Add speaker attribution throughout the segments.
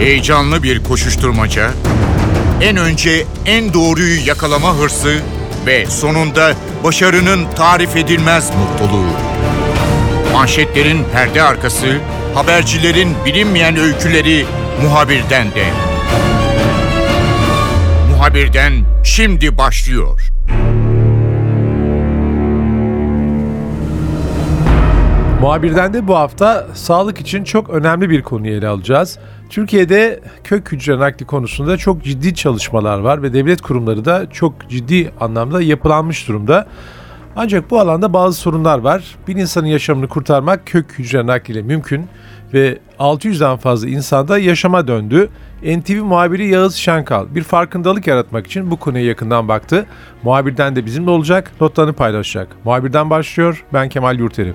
Speaker 1: Heyecanlı bir koşuşturmaca, en önce en doğruyu yakalama hırsı ve sonunda başarının tarif edilmez mutluluğu. Manşetlerin perde arkası, habercilerin bilinmeyen öyküleri muhabirden de. Muhabirden şimdi başlıyor.
Speaker 2: Muhabirden de bu hafta sağlık için çok önemli bir konuyu ele alacağız. Türkiye'de kök hücre nakli konusunda çok ciddi çalışmalar var ve devlet kurumları da çok ciddi anlamda yapılanmış durumda. Ancak bu alanda bazı sorunlar var. Bir insanın yaşamını kurtarmak kök hücre nakliyle mümkün ve 600'den fazla insanda yaşama döndü. NTV muhabiri Yağız Şankal bir farkındalık yaratmak için bu konuya yakından baktı. Muhabirden de bizimle olacak, notlarını paylaşacak. Muhabirden başlıyor, ben Kemal Yurteri.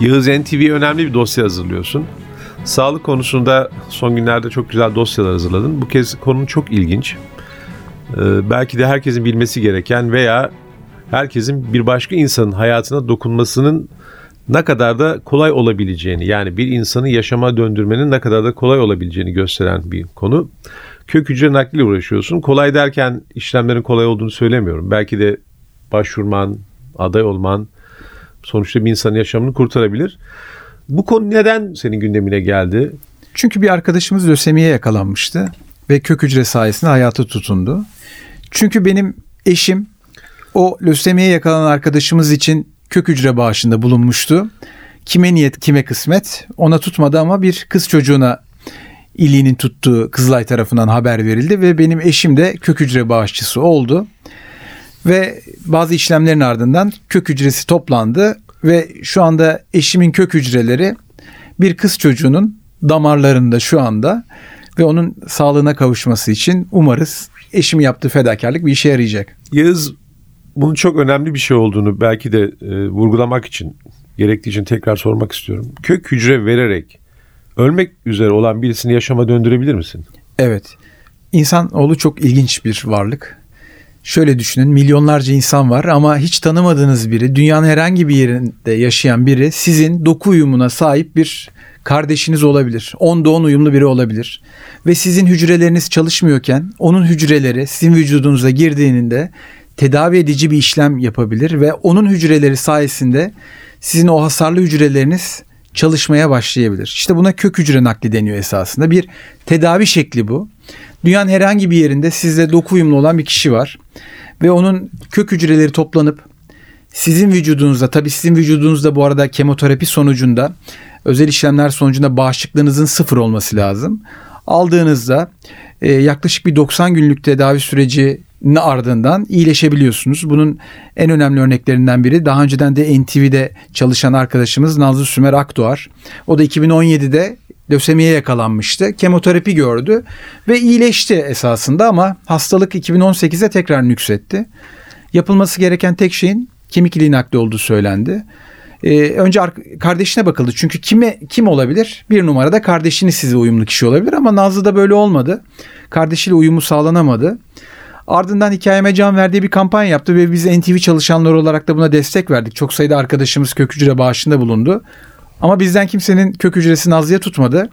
Speaker 2: Yağız NTV önemli bir dosya hazırlıyorsun. Sağlık konusunda son günlerde çok güzel dosyalar hazırladın. Bu kez konun çok ilginç. Ee, belki de herkesin bilmesi gereken veya herkesin bir başka insanın hayatına dokunmasının ne kadar da kolay olabileceğini yani bir insanı yaşama döndürmenin ne kadar da kolay olabileceğini gösteren bir konu. Kök hücre nakliyle uğraşıyorsun. Kolay derken işlemlerin kolay olduğunu söylemiyorum. Belki de başvurman, aday olman, sonuçta bir insanın yaşamını kurtarabilir. Bu konu neden senin gündemine geldi?
Speaker 3: Çünkü bir arkadaşımız lösemiye yakalanmıştı ve kök hücre sayesinde hayatı tutundu. Çünkü benim eşim o lösemiye yakalanan arkadaşımız için kök hücre bağışında bulunmuştu. Kime niyet kime kısmet ona tutmadı ama bir kız çocuğuna iliğinin tuttuğu Kızılay tarafından haber verildi ve benim eşim de kök hücre bağışçısı oldu. Ve bazı işlemlerin ardından kök hücresi toplandı ve şu anda eşimin kök hücreleri bir kız çocuğunun damarlarında şu anda ve onun sağlığına kavuşması için umarız eşim yaptığı fedakarlık bir işe yarayacak.
Speaker 2: Yağız bunun çok önemli bir şey olduğunu belki de e, vurgulamak için gerektiği için tekrar sormak istiyorum. Kök hücre vererek ölmek üzere olan birisini yaşama döndürebilir misin?
Speaker 3: Evet. İnsanoğlu çok ilginç bir varlık. Şöyle düşünün milyonlarca insan var ama hiç tanımadığınız biri dünyanın herhangi bir yerinde yaşayan biri sizin doku uyumuna sahip bir kardeşiniz olabilir. Onda on uyumlu biri olabilir. Ve sizin hücreleriniz çalışmıyorken onun hücreleri sizin vücudunuza girdiğinde tedavi edici bir işlem yapabilir ve onun hücreleri sayesinde sizin o hasarlı hücreleriniz çalışmaya başlayabilir. İşte buna kök hücre nakli deniyor esasında. Bir tedavi şekli bu. Dünyanın herhangi bir yerinde sizle doku uyumlu olan bir kişi var ve onun kök hücreleri toplanıp sizin vücudunuzda tabii sizin vücudunuzda bu arada kemoterapi sonucunda özel işlemler sonucunda bağışıklığınızın sıfır olması lazım. Aldığınızda e, yaklaşık bir 90 günlük tedavi süreci ardından iyileşebiliyorsunuz. Bunun en önemli örneklerinden biri daha önceden de NTV'de çalışan arkadaşımız Nazlı Sümer Akdoğar. O da 2017'de lösemiye yakalanmıştı. Kemoterapi gördü ve iyileşti esasında ama hastalık 2018'de tekrar nüksetti. Yapılması gereken tek şeyin kemik iliği nakli olduğu söylendi. Ee, önce kardeşine bakıldı. Çünkü kime kim olabilir? Bir numarada kardeşini size uyumlu kişi olabilir ama Nazlı'da böyle olmadı. Kardeşiyle uyumu sağlanamadı. Ardından hikayeme can verdiği bir kampanya yaptı ve biz NTV çalışanları olarak da buna destek verdik. Çok sayıda arkadaşımız kök hücre bağışında bulundu. Ama bizden kimsenin kök hücresi Nazlı'ya tutmadı.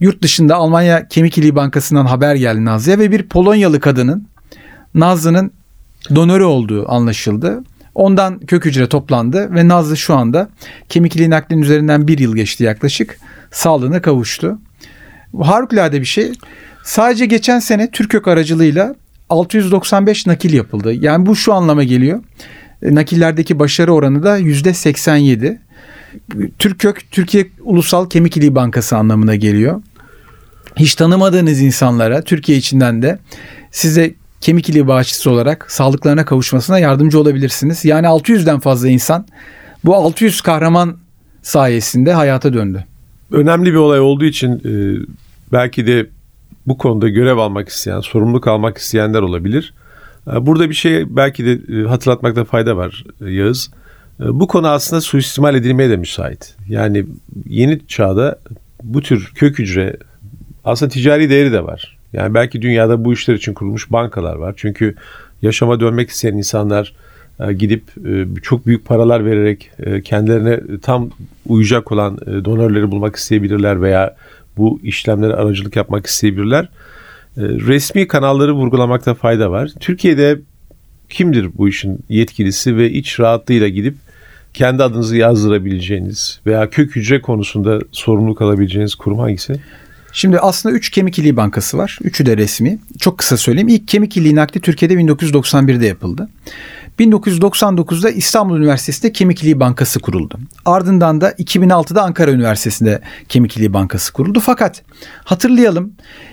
Speaker 3: Yurt dışında Almanya Kemik İliği Bankası'ndan haber geldi Nazlı'ya ve bir Polonyalı kadının Nazlı'nın donörü olduğu anlaşıldı. Ondan kök hücre toplandı ve Nazlı şu anda kemik iliği naklinin üzerinden bir yıl geçti yaklaşık. Sağlığına kavuştu. Harikulade bir şey. Sadece geçen sene Türkök aracılığıyla 695 nakil yapıldı. Yani bu şu anlama geliyor. E, nakillerdeki başarı oranı da %87. Türkök Türkiye Ulusal Kemik İliği Bankası anlamına geliyor. Hiç tanımadığınız insanlara Türkiye içinden de size kemik iliği bağışçısı olarak sağlıklarına kavuşmasına yardımcı olabilirsiniz. Yani 600'den fazla insan bu 600 kahraman sayesinde hayata döndü.
Speaker 2: Önemli bir olay olduğu için e, belki de bu konuda görev almak isteyen, sorumluluk almak isteyenler olabilir. E, burada bir şey belki de e, hatırlatmakta fayda var Yağız. Bu konu aslında suistimal edilmeye de müsait. Yani yeni çağda bu tür kök hücre aslında ticari değeri de var. Yani belki dünyada bu işler için kurulmuş bankalar var. Çünkü yaşama dönmek isteyen insanlar e, gidip e, çok büyük paralar vererek e, kendilerine tam uyacak olan e, donörleri bulmak isteyebilirler veya bu işlemlere aracılık yapmak isteyebilirler. E, resmi kanalları vurgulamakta fayda var. Türkiye'de kimdir bu işin yetkilisi ve iç rahatlığıyla gidip kendi adınızı yazdırabileceğiniz veya kök hücre konusunda sorumluluk alabileceğiniz kurum hangisi?
Speaker 3: Şimdi aslında 3 kemik iliği bankası var. Üçü de resmi. Çok kısa söyleyeyim. İlk kemik iliği nakli Türkiye'de 1991'de yapıldı. 1999'da İstanbul Üniversitesi'nde Kemik İliği Bankası kuruldu. Ardından da 2006'da Ankara Üniversitesi'nde Kemik İliği Bankası kuruldu. Fakat hatırlayalım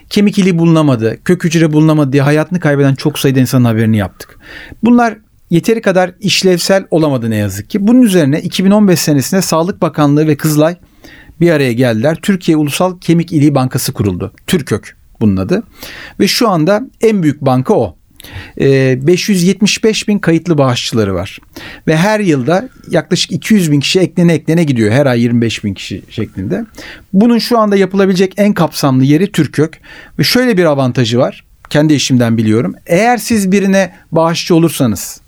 Speaker 3: kemik iliği bulunamadı, kök hücre bulunamadı diye hayatını kaybeden çok sayıda insanın haberini yaptık. Bunlar yeteri kadar işlevsel olamadı ne yazık ki. Bunun üzerine 2015 senesinde Sağlık Bakanlığı ve Kızılay bir araya geldiler. Türkiye Ulusal Kemik İliği Bankası kuruldu. Türkök bunun adı. Ve şu anda en büyük banka o. 575 ee, bin kayıtlı bağışçıları var. Ve her yılda yaklaşık 200 bin kişi eklene eklene gidiyor. Her ay 25 bin kişi şeklinde. Bunun şu anda yapılabilecek en kapsamlı yeri Türkök. Ve şöyle bir avantajı var. Kendi işimden biliyorum. Eğer siz birine bağışçı olursanız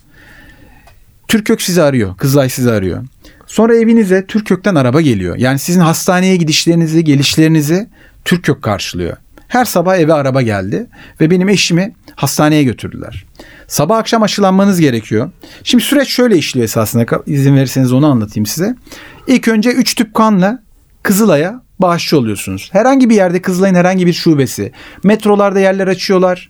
Speaker 3: Türkök sizi arıyor. Kızılay sizi arıyor. Sonra evinize Türkök'ten araba geliyor. Yani sizin hastaneye gidişlerinizi, gelişlerinizi Türkök karşılıyor. Her sabah eve araba geldi ve benim eşimi hastaneye götürdüler. Sabah akşam aşılanmanız gerekiyor. Şimdi süreç şöyle işliyor esasında. İzin verirseniz onu anlatayım size. İlk önce 3 tüp kanla Kızılay'a bağışçı oluyorsunuz. Herhangi bir yerde Kızılay'ın herhangi bir şubesi. Metrolarda yerler açıyorlar.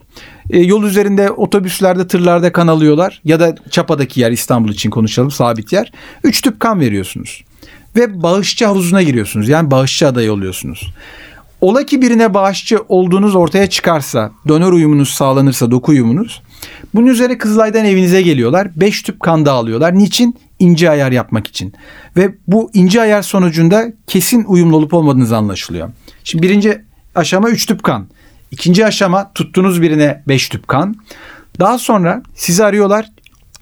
Speaker 3: E, yol üzerinde otobüslerde tırlarda kan alıyorlar. Ya da Çapa'daki yer İstanbul için konuşalım sabit yer. 3 tüp kan veriyorsunuz. Ve bağışçı havuzuna giriyorsunuz. Yani bağışçı adayı oluyorsunuz. Ola ki birine bağışçı olduğunuz ortaya çıkarsa, donör uyumunuz sağlanırsa, doku uyumunuz. Bunun üzere Kızılay'dan evinize geliyorlar. 5 tüp kan dağılıyorlar. Niçin? İnce ayar yapmak için. Ve bu ince ayar sonucunda kesin uyumlu olup olmadığınız anlaşılıyor. Şimdi birinci aşama 3 tüp kan. İkinci aşama tuttuğunuz birine 5 tüp kan. Daha sonra sizi arıyorlar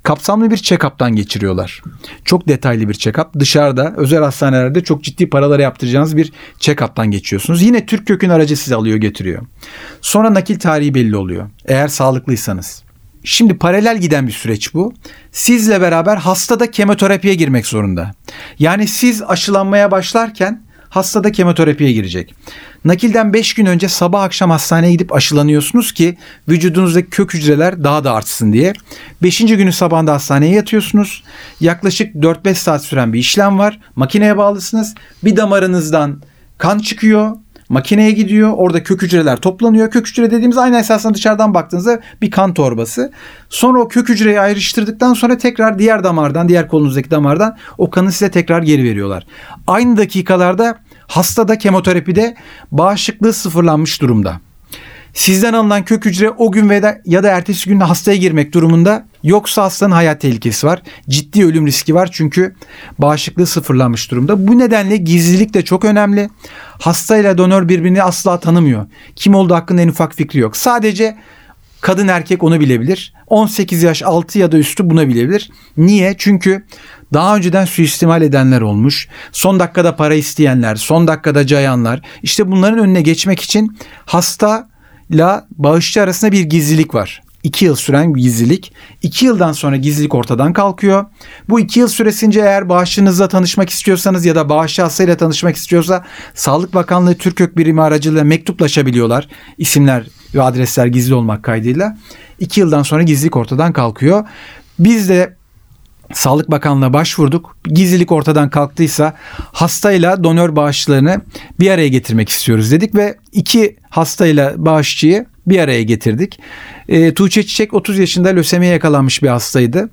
Speaker 3: kapsamlı bir check-up'tan geçiriyorlar. Çok detaylı bir check-up. Dışarıda özel hastanelerde çok ciddi paralara yaptıracağınız bir check-up'tan geçiyorsunuz. Yine Türk kökün aracı sizi alıyor getiriyor. Sonra nakil tarihi belli oluyor. Eğer sağlıklıysanız. Şimdi paralel giden bir süreç bu. Sizle beraber hasta da kemoterapiye girmek zorunda. Yani siz aşılanmaya başlarken hasta da kemoterapiye girecek. Nakilden 5 gün önce sabah akşam hastaneye gidip aşılanıyorsunuz ki vücudunuzdaki kök hücreler daha da artsın diye. 5. günü sabahında hastaneye yatıyorsunuz. Yaklaşık 4-5 saat süren bir işlem var. Makineye bağlısınız. Bir damarınızdan kan çıkıyor makineye gidiyor. Orada kök hücreler toplanıyor. Kök hücre dediğimiz aynı esasında dışarıdan baktığınızda bir kan torbası. Sonra o kök hücreyi ayrıştırdıktan sonra tekrar diğer damardan, diğer kolunuzdaki damardan o kanı size tekrar geri veriyorlar. Aynı dakikalarda hastada kemoterapide bağışıklığı sıfırlanmış durumda. Sizden alınan kök hücre o gün veya ya da ertesi gün hastaya girmek durumunda yoksa hastanın hayat tehlikesi var. Ciddi ölüm riski var çünkü bağışıklığı sıfırlanmış durumda. Bu nedenle gizlilik de çok önemli. Hasta ile donör birbirini asla tanımıyor. Kim olduğu hakkında en ufak fikri yok. Sadece kadın erkek onu bilebilir. 18 yaş altı ya da üstü buna bilebilir. Niye? Çünkü daha önceden suistimal edenler olmuş. Son dakikada para isteyenler, son dakikada cayanlar. İşte bunların önüne geçmek için hasta ile bağışçı arasında bir gizlilik var. İki yıl süren gizlilik. İki yıldan sonra gizlilik ortadan kalkıyor. Bu iki yıl süresince eğer bağışçınızla tanışmak istiyorsanız ya da bağışçı hastayla tanışmak istiyorsa Sağlık Bakanlığı Türkök Birimi aracılığıyla mektuplaşabiliyorlar. İsimler ve adresler gizli olmak kaydıyla. İki yıldan sonra gizlilik ortadan kalkıyor. Biz de Sağlık Bakanlığı'na başvurduk. Gizlilik ortadan kalktıysa hastayla donör bağışçılarını bir araya getirmek istiyoruz dedik ve iki hastayla bağışçıyı bir araya getirdik. E, Tuğçe Çiçek 30 yaşında lösemiye yakalanmış bir hastaydı.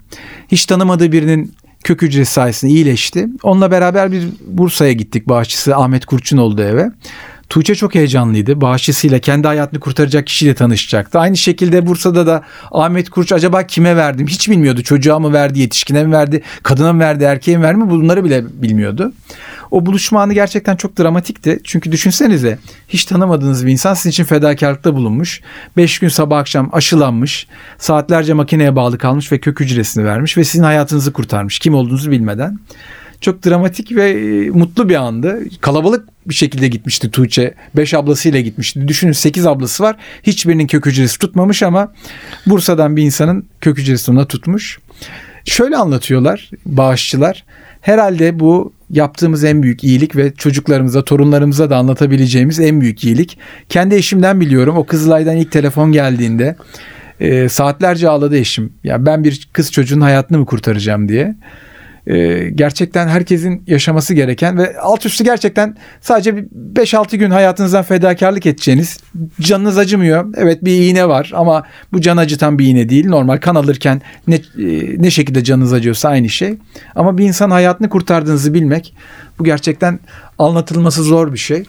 Speaker 3: Hiç tanımadığı birinin kök hücresi sayesinde iyileşti. Onunla beraber bir Bursa'ya gittik bağışçısı Ahmet Kurçun oldu eve. Tuğçe çok heyecanlıydı. Bağışçısıyla kendi hayatını kurtaracak kişiyle tanışacaktı. Aynı şekilde Bursa'da da Ahmet Kurç acaba kime verdim hiç bilmiyordu. Çocuğa mı verdi, yetişkine mi verdi, kadına mı verdi, erkeğe mi verdi mi bunları bile bilmiyordu. O buluşma anı gerçekten çok dramatikti. Çünkü düşünsenize hiç tanımadığınız bir insan sizin için fedakarlıkta bulunmuş. Beş gün sabah akşam aşılanmış. Saatlerce makineye bağlı kalmış ve kök hücresini vermiş ve sizin hayatınızı kurtarmış. Kim olduğunuzu bilmeden. Çok dramatik ve e, mutlu bir andı. Kalabalık bir şekilde gitmişti Tuğçe. Beş ablasıyla gitmişti. Düşünün sekiz ablası var. Hiçbirinin kök hücresi tutmamış ama Bursa'dan bir insanın kök hücresi ona tutmuş. Şöyle anlatıyorlar bağışçılar. Herhalde bu yaptığımız en büyük iyilik ve çocuklarımıza, torunlarımıza da anlatabileceğimiz en büyük iyilik. Kendi eşimden biliyorum. O Kızılay'dan ilk telefon geldiğinde e, saatlerce ağladı eşim. Ya ben bir kız çocuğun hayatını mı kurtaracağım diye. E, gerçekten herkesin yaşaması gereken ve alt üstü gerçekten sadece 5-6 gün hayatınızdan fedakarlık edeceğiniz canınız acımıyor. Evet bir iğne var ama bu can acıtan bir iğne değil. Normal kan alırken ne, e, ne şekilde canınız acıyorsa aynı şey. Ama bir insan hayatını kurtardığınızı bilmek bu gerçekten anlatılması zor bir şey.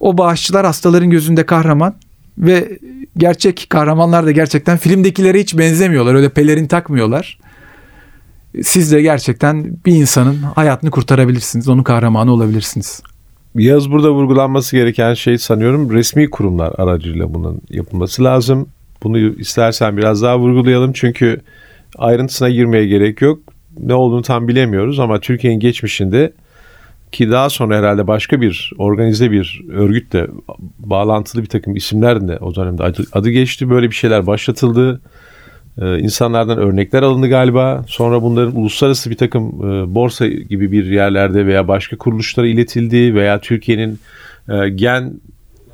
Speaker 3: O bağışçılar hastaların gözünde kahraman ve gerçek kahramanlar da gerçekten filmdekilere hiç benzemiyorlar. Öyle pelerin takmıyorlar. Siz de gerçekten bir insanın hayatını kurtarabilirsiniz. Onun kahramanı olabilirsiniz.
Speaker 2: Yaz burada vurgulanması gereken şey sanıyorum resmi kurumlar aracıyla bunun yapılması lazım. Bunu istersen biraz daha vurgulayalım çünkü ayrıntısına girmeye gerek yok. Ne olduğunu tam bilemiyoruz ama Türkiye'nin geçmişinde ki daha sonra herhalde başka bir organize bir örgütle bağlantılı bir takım isimler de o dönemde adı, adı geçti. Böyle bir şeyler başlatıldı. Ee, insanlardan örnekler alındı galiba. Sonra bunların uluslararası bir takım e, borsa gibi bir yerlerde veya başka kuruluşlara iletildi veya Türkiye'nin e, gen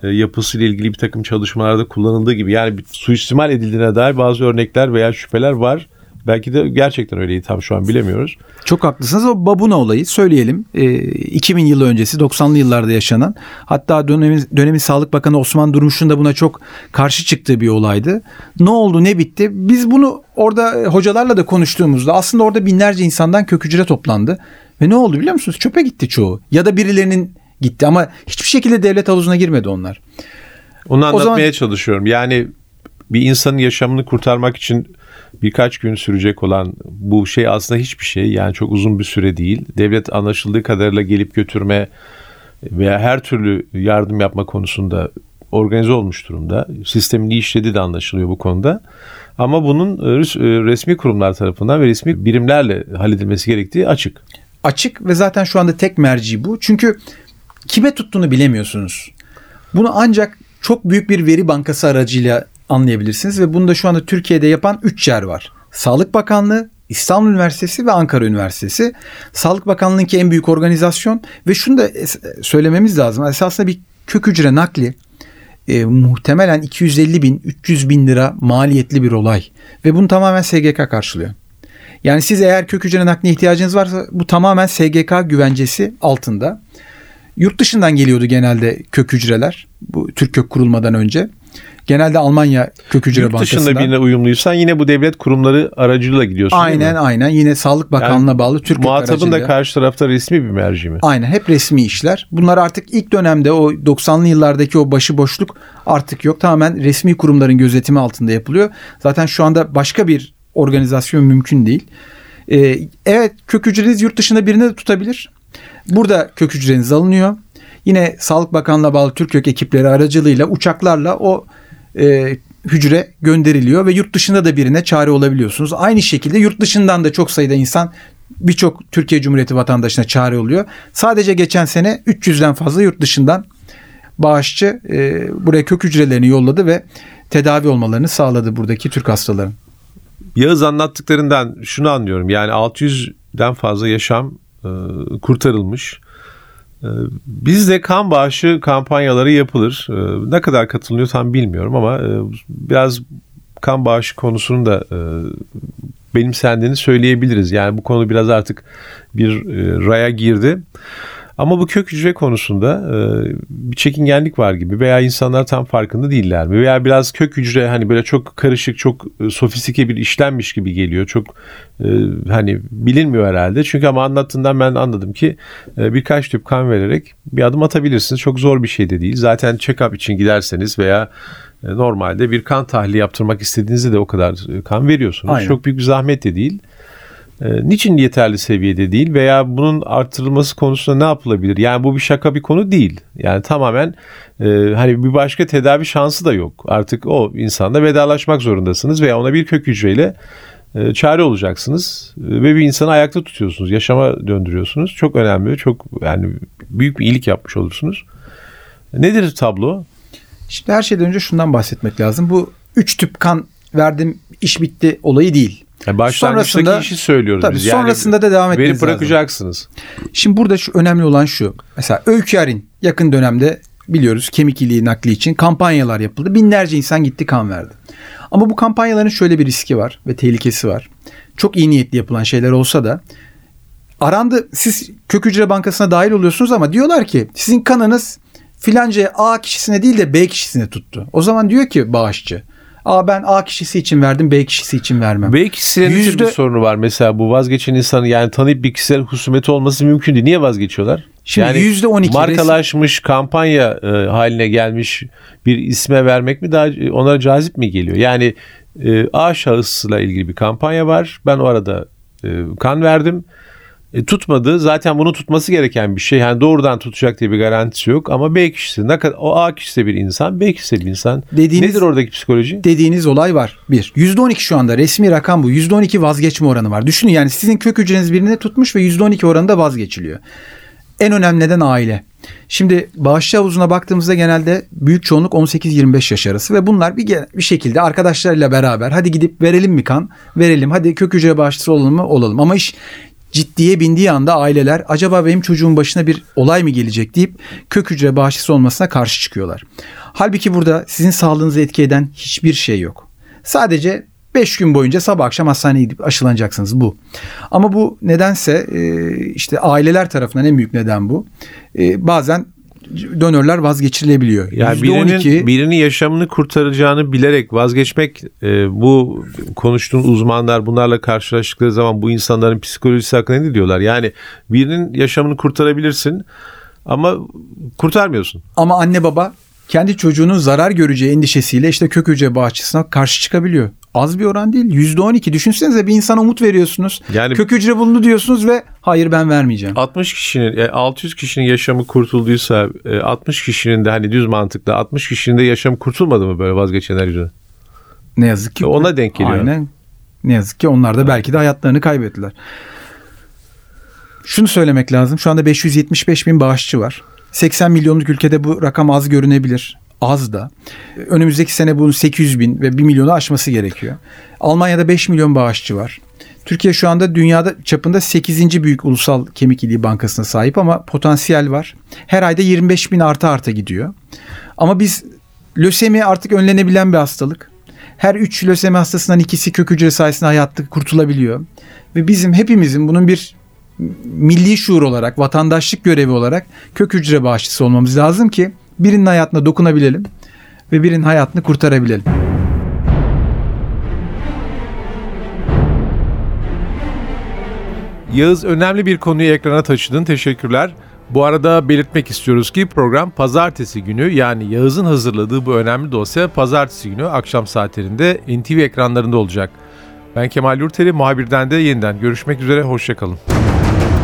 Speaker 2: e, yapısıyla ilgili bir takım çalışmalarda kullanıldığı gibi yani bir suistimal edildiğine dair bazı örnekler veya şüpheler var. Belki de gerçekten öyleydi tam şu an bilemiyoruz.
Speaker 3: Çok haklısınız. O Babuna olayı söyleyelim. E, 2000 yılı öncesi 90'lı yıllarda yaşanan hatta dönemin, dönemin Sağlık Bakanı Osman Durmuş'un da buna çok karşı çıktığı bir olaydı. Ne oldu ne bitti? Biz bunu orada hocalarla da konuştuğumuzda aslında orada binlerce insandan kök hücre toplandı. Ve ne oldu biliyor musunuz? Çöpe gitti çoğu. Ya da birilerinin gitti ama hiçbir şekilde devlet havuzuna girmedi onlar.
Speaker 2: Onu anlatmaya zaman... çalışıyorum. Yani bir insanın yaşamını kurtarmak için birkaç gün sürecek olan bu şey aslında hiçbir şey. Yani çok uzun bir süre değil. Devlet anlaşıldığı kadarıyla gelip götürme veya her türlü yardım yapma konusunda organize olmuş durumda. Sistemin iyi işlediği de anlaşılıyor bu konuda. Ama bunun e, e, resmi kurumlar tarafından ve resmi birimlerle halledilmesi gerektiği açık.
Speaker 3: Açık ve zaten şu anda tek merci bu. Çünkü kime tuttuğunu bilemiyorsunuz. Bunu ancak çok büyük bir veri bankası aracıyla anlayabilirsiniz ve bunu da şu anda Türkiye'de yapan 3 yer var. Sağlık Bakanlığı, İstanbul Üniversitesi ve Ankara Üniversitesi. Sağlık Bakanlığı'nınki en büyük organizasyon ve şunu da söylememiz lazım. Esasında bir kök hücre nakli e, muhtemelen 250 bin 300 bin lira maliyetli bir olay ve bunu tamamen SGK karşılıyor. Yani siz eğer kök hücre nakline ihtiyacınız varsa bu tamamen SGK güvencesi altında. Yurt dışından geliyordu genelde kök hücreler bu Türk kök kurulmadan önce. Genelde Almanya kök hücre Yurt
Speaker 2: bankasından. dışında birine uyumluysan yine bu devlet kurumları aracılığıyla gidiyorsun
Speaker 3: Aynen aynen yine Sağlık Bakanlığı'na yani, bağlı Türk
Speaker 2: Muhatabın da karşı tarafta resmi bir merci mi?
Speaker 3: Aynen hep resmi işler. Bunlar artık ilk dönemde o 90'lı yıllardaki o başıboşluk artık yok. Tamamen resmi kurumların gözetimi altında yapılıyor. Zaten şu anda başka bir organizasyon mümkün değil. Ee, evet kök hücreniz yurt dışında birini de tutabilir. Burada kök hücreniz alınıyor. Yine Sağlık Bakanlığı'na bağlı Türkök ekipleri aracılığıyla uçaklarla o e, hücre gönderiliyor ve yurt dışında da birine çare olabiliyorsunuz. Aynı şekilde yurt dışından da çok sayıda insan birçok Türkiye Cumhuriyeti vatandaşına çare oluyor. Sadece geçen sene 300'den fazla yurt dışından bağışçı e, buraya kök hücrelerini yolladı ve tedavi olmalarını sağladı buradaki Türk hastaların.
Speaker 2: Yağız anlattıklarından şunu anlıyorum. Yani 600'den fazla yaşam e, kurtarılmış. Ee, bizde kan bağışı kampanyaları yapılır. Ee, ne kadar katılıyor tam bilmiyorum ama e, biraz kan bağışı konusunun da e, benimsendiğini söyleyebiliriz. Yani bu konu biraz artık bir e, raya girdi. Ama bu kök hücre konusunda bir çekingenlik var gibi veya insanlar tam farkında değiller mi? Veya biraz kök hücre hani böyle çok karışık, çok sofistike bir işlenmiş gibi geliyor. Çok hani bilinmiyor herhalde. Çünkü ama anlattığından ben anladım ki birkaç tüp kan vererek bir adım atabilirsiniz. Çok zor bir şey de değil. Zaten check-up için giderseniz veya normalde bir kan tahlili yaptırmak istediğinizde de o kadar kan veriyorsunuz. Aynen. Çok büyük bir zahmet de değil. E, niçin yeterli seviyede değil veya bunun artırılması konusunda ne yapılabilir? Yani bu bir şaka bir konu değil. Yani tamamen e, hani bir başka tedavi şansı da yok. Artık o insanla vedalaşmak zorundasınız veya ona bir kök hücreyle e, çare olacaksınız ve bir insanı ayakta tutuyorsunuz, yaşama döndürüyorsunuz. Çok önemli, çok yani büyük bir iyilik yapmış olursunuz. Nedir tablo?
Speaker 3: Şimdi her şeyden önce şundan bahsetmek lazım. Bu üç tüp kan verdim iş bitti olayı değil.
Speaker 2: Yani başlangıçtaki
Speaker 3: Sonrasında-
Speaker 2: işi söylüyoruz
Speaker 3: Tabii
Speaker 2: biz.
Speaker 3: sonrasında da devam etmeniz lazım.
Speaker 2: bırakacaksınız.
Speaker 3: Şimdi burada şu önemli olan şu. Mesela Öykü Arın yakın dönemde biliyoruz kemik iliği nakli için kampanyalar yapıldı. Binlerce insan gitti kan verdi. Ama bu kampanyaların şöyle bir riski var ve tehlikesi var. Çok iyi niyetli yapılan şeyler olsa da arandı siz kök hücre bankasına dahil oluyorsunuz ama diyorlar ki sizin kanınız filanca A kişisine değil de B kişisine tuttu. O zaman diyor ki bağışçı. Aa ben A kişisi için verdim B kişisi için vermem.
Speaker 2: Ne tür
Speaker 3: Yüzde-
Speaker 2: bir sorunu var. Mesela bu vazgeçen insanı yani tanıyıp bir kişisel husumeti olması mümkün değil. Niye vazgeçiyorlar?
Speaker 3: Şimdi
Speaker 2: yani
Speaker 3: yüzde on iki
Speaker 2: markalaşmış kampanya e, haline gelmiş bir isme vermek mi daha onlara cazip mi geliyor? Yani e, A şahısla ilgili bir kampanya var. Ben o arada e, kan verdim. E, tutmadı. Zaten bunu tutması gereken bir şey. Yani doğrudan tutacak diye bir garantisi yok. Ama B kişisi ne kadar o A kişisi de bir insan, B kişisi de bir insan.
Speaker 3: Dediğiniz-
Speaker 2: Nedir oradaki psikoloji?
Speaker 3: dediğiniz olay var. Bir. %12 şu anda resmi rakam bu. %12 vazgeçme oranı var. Düşünün yani sizin kök hücreniz birini tutmuş ve %12 oranında vazgeçiliyor. En önemli neden aile. Şimdi bağışçı havuzuna baktığımızda genelde büyük çoğunluk 18-25 yaş arası ve bunlar bir, bir şekilde arkadaşlarıyla beraber hadi gidip verelim mi kan? Verelim. Hadi kök hücre bağışçısı olalım mı? Olalım. Ama iş ciddiye bindiği anda aileler acaba benim çocuğun başına bir olay mı gelecek deyip kök hücre bağışçısı olmasına karşı çıkıyorlar. Halbuki burada sizin sağlığınızı etki eden hiçbir şey yok. Sadece 5 gün boyunca sabah akşam hastaneye gidip aşılanacaksınız bu. Ama bu nedense işte aileler tarafından en büyük neden bu. Bazen donörler vazgeçirilebiliyor.
Speaker 2: Yani
Speaker 3: %12
Speaker 2: birinin, birinin yaşamını kurtaracağını bilerek vazgeçmek e, bu konuştuğun uzmanlar bunlarla karşılaştıkları zaman bu insanların psikolojisi hakkında ne diyorlar? Yani birinin yaşamını kurtarabilirsin ama kurtarmıyorsun.
Speaker 3: Ama anne baba kendi çocuğunun zarar göreceği endişesiyle işte kök hücre bağışçısına karşı çıkabiliyor. Az bir oran değil. %12. Düşünsenize bir insana umut veriyorsunuz.
Speaker 2: Yani-
Speaker 3: kök hücre bulundu diyorsunuz ve hayır ben vermeyeceğim.
Speaker 2: 60 kişinin e, 600 kişinin yaşamı kurtulduysa e, 60 kişinin de hani düz mantıkla 60 kişinin de yaşamı kurtulmadı mı böyle vazgeçenler yüzünden?
Speaker 3: Ne yazık ki.
Speaker 2: Ona denk geliyor.
Speaker 3: Aynen. Ne yazık ki onlar da belki de hayatlarını kaybettiler. Şunu söylemek lazım. Şu anda 575 bin bağışçı var. 80 milyonluk ülkede bu rakam az görünebilir. Az da. Önümüzdeki sene bunun 800 bin ve 1 milyonu aşması gerekiyor. Almanya'da 5 milyon bağışçı var. Türkiye şu anda dünyada çapında 8. büyük ulusal kemik iliği bankasına sahip ama potansiyel var. Her ayda 25 bin artı arta gidiyor. Ama biz lösemi artık önlenebilen bir hastalık. Her 3 lösemi hastasından ikisi kök hücre sayesinde hayatta kurtulabiliyor. Ve bizim hepimizin bunun bir milli şuur olarak, vatandaşlık görevi olarak kök hücre bağışçısı olmamız lazım ki birinin hayatına dokunabilelim ve birinin hayatını kurtarabilelim.
Speaker 2: Yağız önemli bir konuyu ekrana taşıdın. Teşekkürler. Bu arada belirtmek istiyoruz ki program pazartesi günü yani Yağız'ın hazırladığı bu önemli dosya pazartesi günü akşam saatlerinde NTV ekranlarında olacak. Ben Kemal Yurteli, muhabirden de yeniden görüşmek üzere, hoşçakalın.